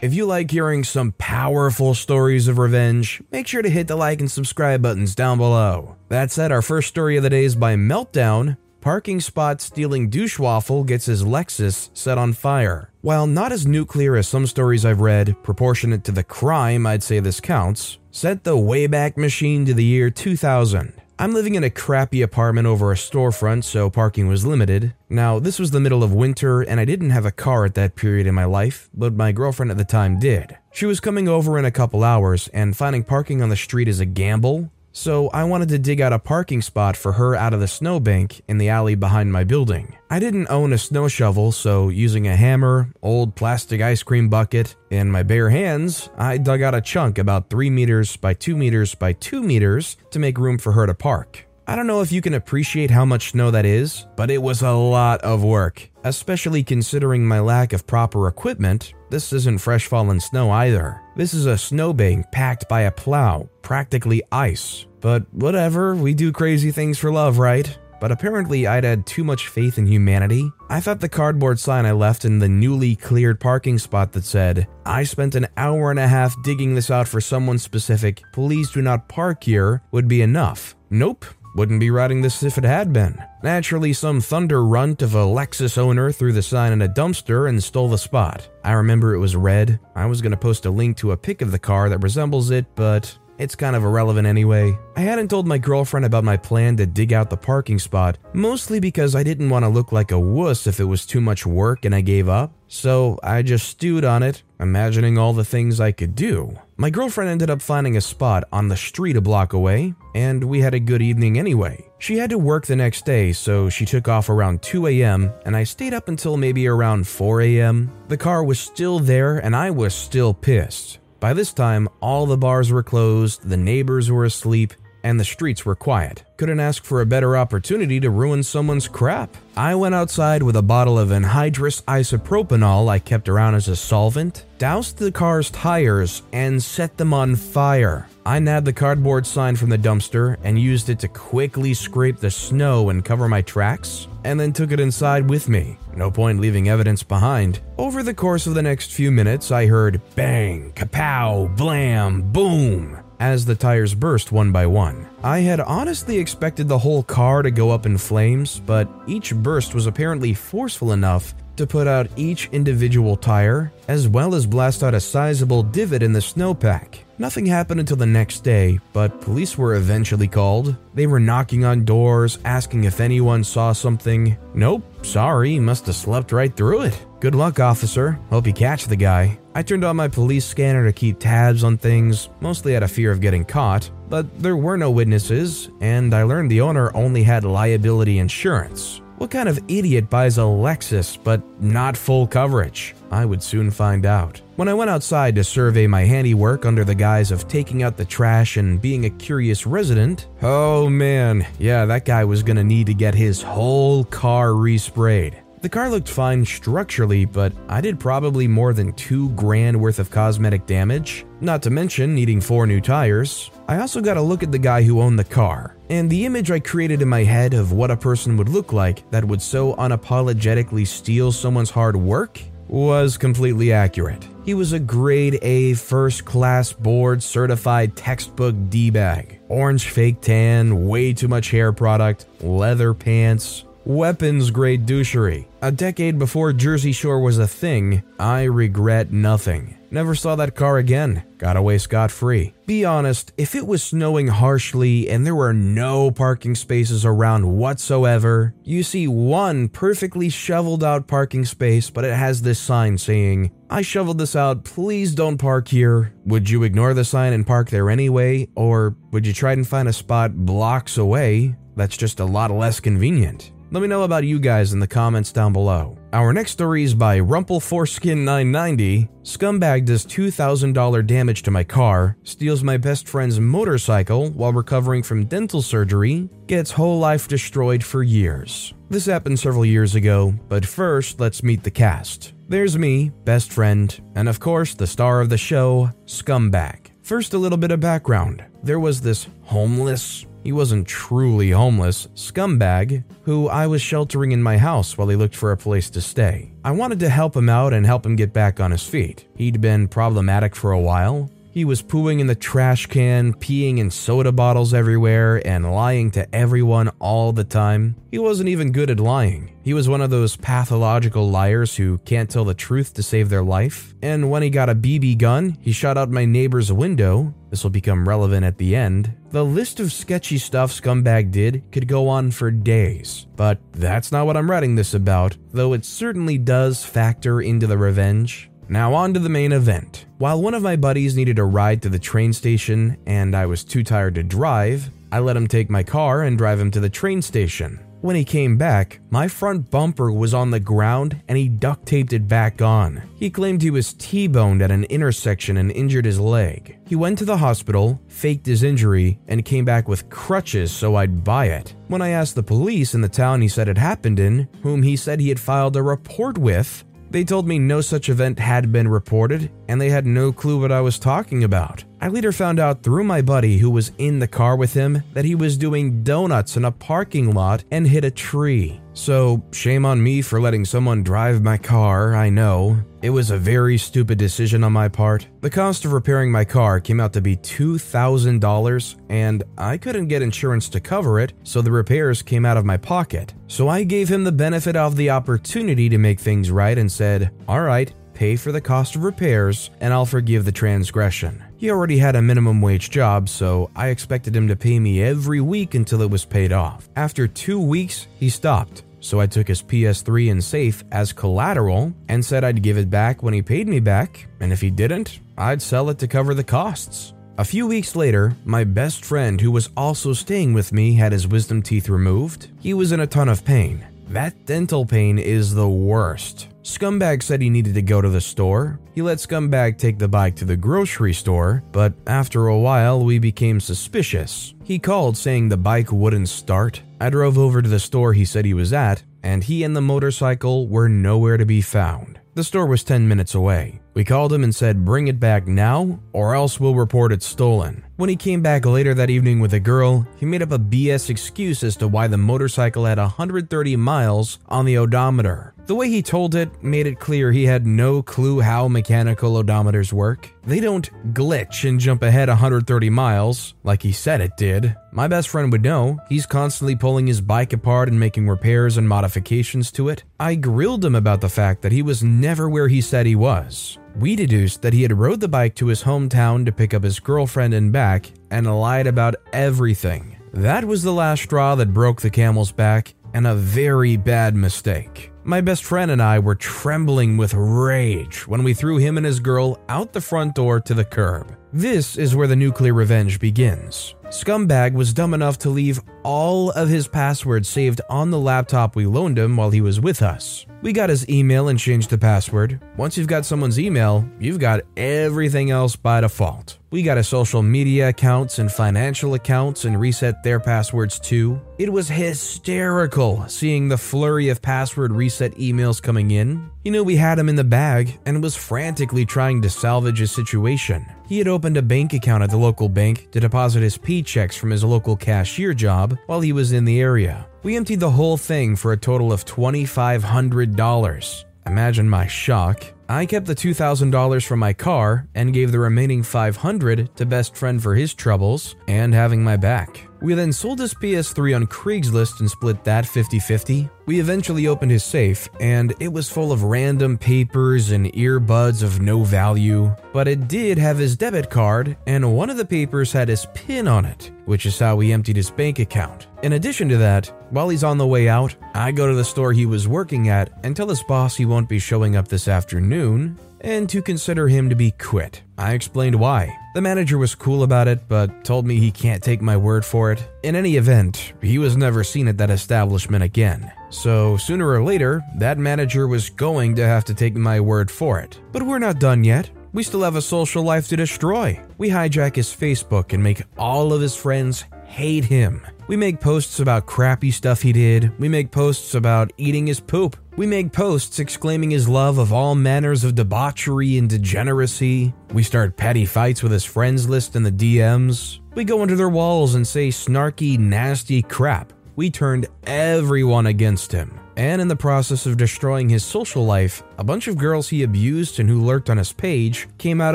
If you like hearing some powerful stories of revenge, make sure to hit the like and subscribe buttons down below. That said, our first story of the day is by Meltdown. Parking spot stealing douchewaffle gets his Lexus set on fire. While not as nuclear as some stories I've read, proportionate to the crime, I'd say this counts. Set the Wayback Machine to the year 2000. I'm living in a crappy apartment over a storefront, so parking was limited. Now, this was the middle of winter, and I didn't have a car at that period in my life, but my girlfriend at the time did. She was coming over in a couple hours, and finding parking on the street is a gamble, so I wanted to dig out a parking spot for her out of the snowbank in the alley behind my building. I didn't own a snow shovel, so using a hammer, old plastic ice cream bucket, and my bare hands, I dug out a chunk about 3 meters by 2 meters by 2 meters to make room for her to park. I don't know if you can appreciate how much snow that is, but it was a lot of work, especially considering my lack of proper equipment. This isn't fresh fallen snow either. This is a snowbank packed by a plow, practically ice. But whatever, we do crazy things for love, right? But apparently, I'd had too much faith in humanity. I thought the cardboard sign I left in the newly cleared parking spot that said, I spent an hour and a half digging this out for someone specific, please do not park here, would be enough. Nope, wouldn't be writing this if it had been. Naturally, some thunder runt of a Lexus owner threw the sign in a dumpster and stole the spot. I remember it was red. I was going to post a link to a pic of the car that resembles it, but it's kind of irrelevant anyway. I hadn't told my girlfriend about my plan to dig out the parking spot, mostly because I didn't want to look like a wuss if it was too much work and I gave up. So I just stewed on it, imagining all the things I could do. My girlfriend ended up finding a spot on the street a block away, and we had a good evening anyway. She had to work the next day, so she took off around 2 a.m., and I stayed up until maybe around 4 a.m. The car was still there, and I was still pissed. By this time, all the bars were closed, the neighbors were asleep, and the streets were quiet. Couldn't ask for a better opportunity to ruin someone's crap. I went outside with a bottle of anhydrous isopropanol I kept around as a solvent, doused the car's tires, and set them on fire. I nabbed the cardboard sign from the dumpster and used it to quickly scrape the snow and cover my tracks, and then took it inside with me. No point leaving evidence behind. Over the course of the next few minutes, I heard bang, kapow, blam, boom as the tires burst one by one. I had honestly expected the whole car to go up in flames, but each burst was apparently forceful enough to put out each individual tire, as well as blast out a sizable divot in the snowpack. Nothing happened until the next day, but police were eventually called. They were knocking on doors, asking if anyone saw something. Nope, sorry, must have slept right through it. Good luck, officer. Hope you catch the guy. I turned on my police scanner to keep tabs on things, mostly out of fear of getting caught, but there were no witnesses, and I learned the owner only had liability insurance. What kind of idiot buys a Lexus but not full coverage? I would soon find out. When I went outside to survey my handiwork under the guise of taking out the trash and being a curious resident, oh man, yeah, that guy was gonna need to get his whole car resprayed. The car looked fine structurally, but I did probably more than two grand worth of cosmetic damage, not to mention needing four new tires. I also got a look at the guy who owned the car, and the image I created in my head of what a person would look like that would so unapologetically steal someone's hard work was completely accurate. He was a grade A first class board certified textbook D bag. Orange fake tan, way too much hair product, leather pants, weapons grade douchery. A decade before Jersey Shore was a thing, I regret nothing. Never saw that car again. Got away scot free. Be honest, if it was snowing harshly and there were no parking spaces around whatsoever, you see one perfectly shoveled out parking space, but it has this sign saying, I shoveled this out, please don't park here. Would you ignore the sign and park there anyway? Or would you try and find a spot blocks away that's just a lot less convenient? Let me know about you guys in the comments down below. Our next story is by Rumpleforeskin990. Scumbag does $2,000 damage to my car, steals my best friend's motorcycle while recovering from dental surgery, gets whole life destroyed for years. This happened several years ago, but first let's meet the cast. There's me, best friend, and of course the star of the show, Scumbag. First, a little bit of background. There was this homeless, he wasn't truly homeless, scumbag, who I was sheltering in my house while he looked for a place to stay. I wanted to help him out and help him get back on his feet. He'd been problematic for a while, he was pooing in the trash can, peeing in soda bottles everywhere, and lying to everyone all the time. He wasn't even good at lying. He was one of those pathological liars who can't tell the truth to save their life. And when he got a BB gun, he shot out my neighbor's window. This will become relevant at the end. The list of sketchy stuff Scumbag did could go on for days, but that's not what I'm writing this about, though it certainly does factor into the revenge. Now, on to the main event. While one of my buddies needed a ride to the train station and I was too tired to drive, I let him take my car and drive him to the train station. When he came back, my front bumper was on the ground and he duct taped it back on. He claimed he was T boned at an intersection and injured his leg. He went to the hospital, faked his injury, and came back with crutches so I'd buy it. When I asked the police in the town he said it happened in, whom he said he had filed a report with, they told me no such event had been reported, and they had no clue what I was talking about. I later found out through my buddy who was in the car with him that he was doing donuts in a parking lot and hit a tree. So, shame on me for letting someone drive my car, I know. It was a very stupid decision on my part. The cost of repairing my car came out to be $2,000, and I couldn't get insurance to cover it, so the repairs came out of my pocket. So I gave him the benefit of the opportunity to make things right and said, Alright, pay for the cost of repairs, and I'll forgive the transgression. He already had a minimum wage job, so I expected him to pay me every week until it was paid off. After two weeks, he stopped. So I took his PS3 and safe as collateral and said I'd give it back when he paid me back, and if he didn't, I'd sell it to cover the costs. A few weeks later, my best friend, who was also staying with me, had his wisdom teeth removed. He was in a ton of pain. That dental pain is the worst. Scumbag said he needed to go to the store. He let Scumbag take the bike to the grocery store, but after a while, we became suspicious. He called saying the bike wouldn't start. I drove over to the store he said he was at, and he and the motorcycle were nowhere to be found. The store was 10 minutes away. We called him and said, Bring it back now, or else we'll report it stolen. When he came back later that evening with a girl, he made up a BS excuse as to why the motorcycle had 130 miles on the odometer. The way he told it made it clear he had no clue how mechanical odometers work. They don't glitch and jump ahead 130 miles, like he said it did. My best friend would know, he's constantly pulling his bike apart and making repairs and modifications to it. I grilled him about the fact that he was never where he said he was. We deduced that he had rode the bike to his hometown to pick up his girlfriend and back, and lied about everything. That was the last straw that broke the camel's back, and a very bad mistake. My best friend and I were trembling with rage when we threw him and his girl out the front door to the curb. This is where the nuclear revenge begins. Scumbag was dumb enough to leave all of his passwords saved on the laptop we loaned him while he was with us. We got his email and changed the password. Once you've got someone's email, you've got everything else by default. We got his social media accounts and financial accounts and reset their passwords too. It was hysterical seeing the flurry of password reset emails coming in. He knew we had him in the bag and was frantically trying to salvage his situation. He had opened a bank account at the local bank to deposit his paychecks from his local cashier job while he was in the area. We emptied the whole thing for a total of $2,500. Imagine my shock. I kept the $2,000 from my car and gave the remaining 500 to best friend for his troubles and having my back. We then sold his PS3 on Craigslist and split that 50 50. We eventually opened his safe, and it was full of random papers and earbuds of no value. But it did have his debit card, and one of the papers had his PIN on it, which is how we emptied his bank account. In addition to that, while he's on the way out, I go to the store he was working at and tell his boss he won't be showing up this afternoon and to consider him to be quit. I explained why. The manager was cool about it, but told me he can't take my word for it. In any event, he was never seen at that establishment again. So, sooner or later, that manager was going to have to take my word for it. But we're not done yet. We still have a social life to destroy. We hijack his Facebook and make all of his friends hate him. We make posts about crappy stuff he did. We make posts about eating his poop. We make posts exclaiming his love of all manners of debauchery and degeneracy. We start petty fights with his friends list in the DMs. We go under their walls and say snarky, nasty crap. We turned everyone against him. And in the process of destroying his social life, a bunch of girls he abused and who lurked on his page came out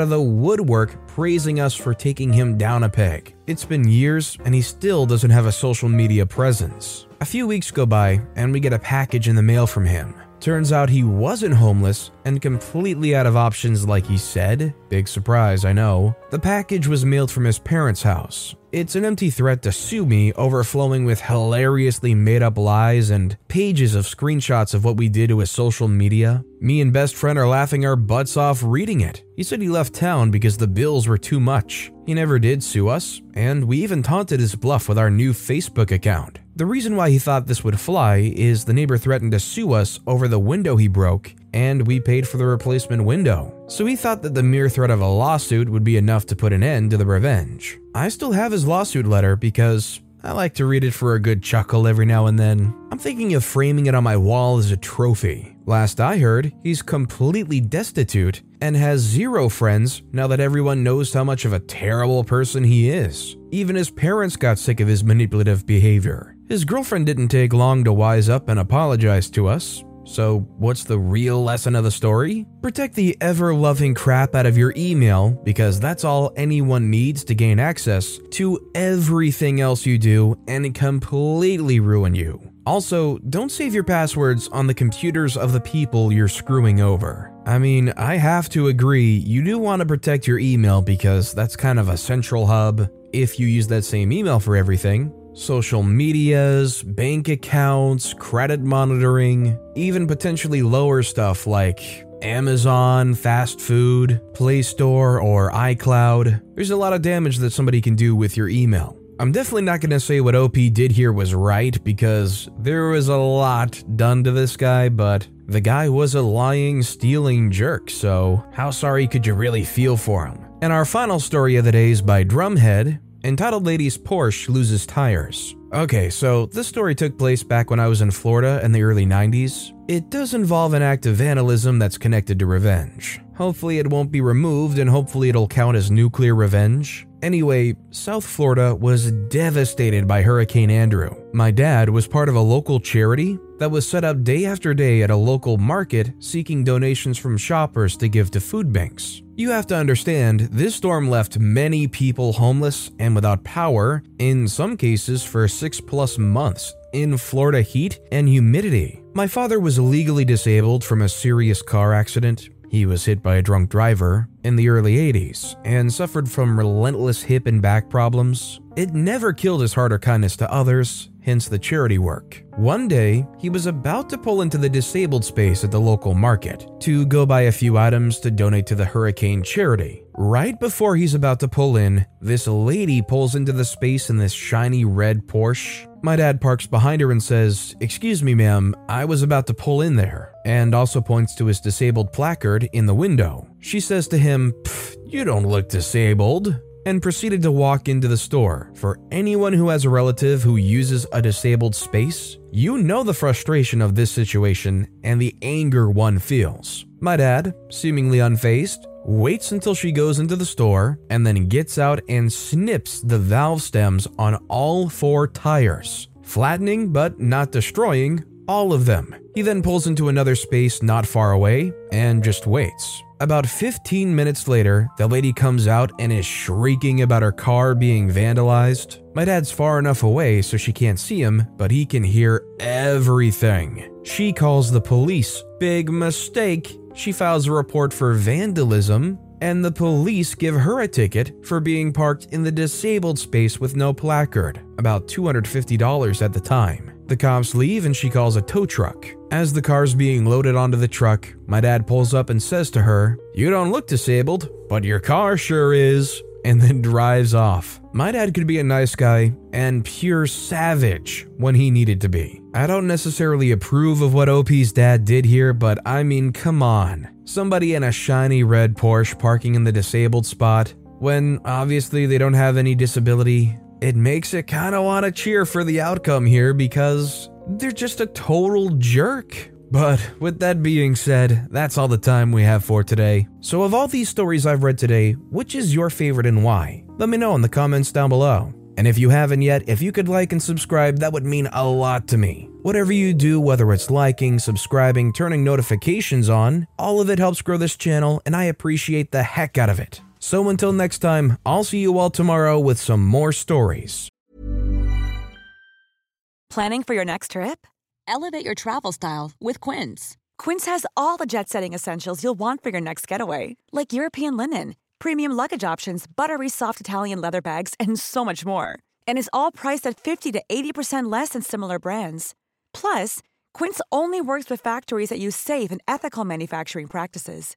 of the woodwork praising us for taking him down a peg. It's been years and he still doesn't have a social media presence. A few weeks go by and we get a package in the mail from him. Turns out he wasn't homeless and completely out of options like he said. Big surprise, I know. The package was mailed from his parents' house. It's an empty threat to sue me, overflowing with hilariously made up lies and pages of screenshots of what we did to his social media. Me and best friend are laughing our butts off reading it. He said he left town because the bills were too much. He never did sue us, and we even taunted his bluff with our new Facebook account. The reason why he thought this would fly is the neighbor threatened to sue us over the window he broke, and we paid for the replacement window. So he thought that the mere threat of a lawsuit would be enough to put an end to the revenge. I still have his lawsuit letter because I like to read it for a good chuckle every now and then. I'm thinking of framing it on my wall as a trophy. Last I heard, he's completely destitute and has zero friends now that everyone knows how much of a terrible person he is. Even his parents got sick of his manipulative behavior. His girlfriend didn't take long to wise up and apologize to us. So, what's the real lesson of the story? Protect the ever loving crap out of your email because that's all anyone needs to gain access to everything else you do and completely ruin you. Also, don't save your passwords on the computers of the people you're screwing over. I mean, I have to agree, you do want to protect your email because that's kind of a central hub if you use that same email for everything social medias, bank accounts, credit monitoring, even potentially lower stuff like Amazon, fast food, Play Store, or iCloud. There's a lot of damage that somebody can do with your email. I'm definitely not going to say what OP did here was right because there was a lot done to this guy, but the guy was a lying, stealing jerk, so how sorry could you really feel for him? And our final story of the day is by Drumhead, entitled Lady's Porsche Loses Tires. Okay, so this story took place back when I was in Florida in the early 90s. It does involve an act of vandalism that's connected to revenge. Hopefully, it won't be removed and hopefully, it'll count as nuclear revenge. Anyway, South Florida was devastated by Hurricane Andrew. My dad was part of a local charity that was set up day after day at a local market seeking donations from shoppers to give to food banks. You have to understand, this storm left many people homeless and without power, in some cases for six plus months, in Florida heat and humidity. My father was legally disabled from a serious car accident. He was hit by a drunk driver in the early 80s and suffered from relentless hip and back problems. It never killed his heart or kindness to others, hence the charity work. One day, he was about to pull into the disabled space at the local market to go buy a few items to donate to the hurricane charity. Right before he's about to pull in, this lady pulls into the space in this shiny red Porsche. My dad parks behind her and says, Excuse me, ma'am, I was about to pull in there, and also points to his disabled placard in the window. She says to him, You don't look disabled and proceeded to walk into the store. For anyone who has a relative who uses a disabled space, you know the frustration of this situation and the anger one feels. My dad, seemingly unfazed, waits until she goes into the store and then gets out and snips the valve stems on all four tires, flattening but not destroying all of them. He then pulls into another space not far away and just waits. About 15 minutes later, the lady comes out and is shrieking about her car being vandalized. My dad's far enough away so she can't see him, but he can hear everything. She calls the police. Big mistake. She files a report for vandalism, and the police give her a ticket for being parked in the disabled space with no placard, about $250 at the time. The cops leave and she calls a tow truck. As the car's being loaded onto the truck, my dad pulls up and says to her, You don't look disabled, but your car sure is. and then drives off. My dad could be a nice guy and pure savage when he needed to be. I don't necessarily approve of what OP's dad did here, but I mean, come on. Somebody in a shiny red Porsche parking in the disabled spot when obviously they don't have any disability. It makes it kind of want to cheer for the outcome here because they're just a total jerk. But with that being said, that's all the time we have for today. So, of all these stories I've read today, which is your favorite and why? Let me know in the comments down below. And if you haven't yet, if you could like and subscribe, that would mean a lot to me. Whatever you do, whether it's liking, subscribing, turning notifications on, all of it helps grow this channel, and I appreciate the heck out of it. So until next time, I'll see you all tomorrow with some more stories. Planning for your next trip? Elevate your travel style with Quince. Quince has all the jet setting essentials you'll want for your next getaway, like European linen, premium luggage options, buttery soft Italian leather bags, and so much more. And is all priced at 50 to 80% less than similar brands. Plus, Quince only works with factories that use safe and ethical manufacturing practices.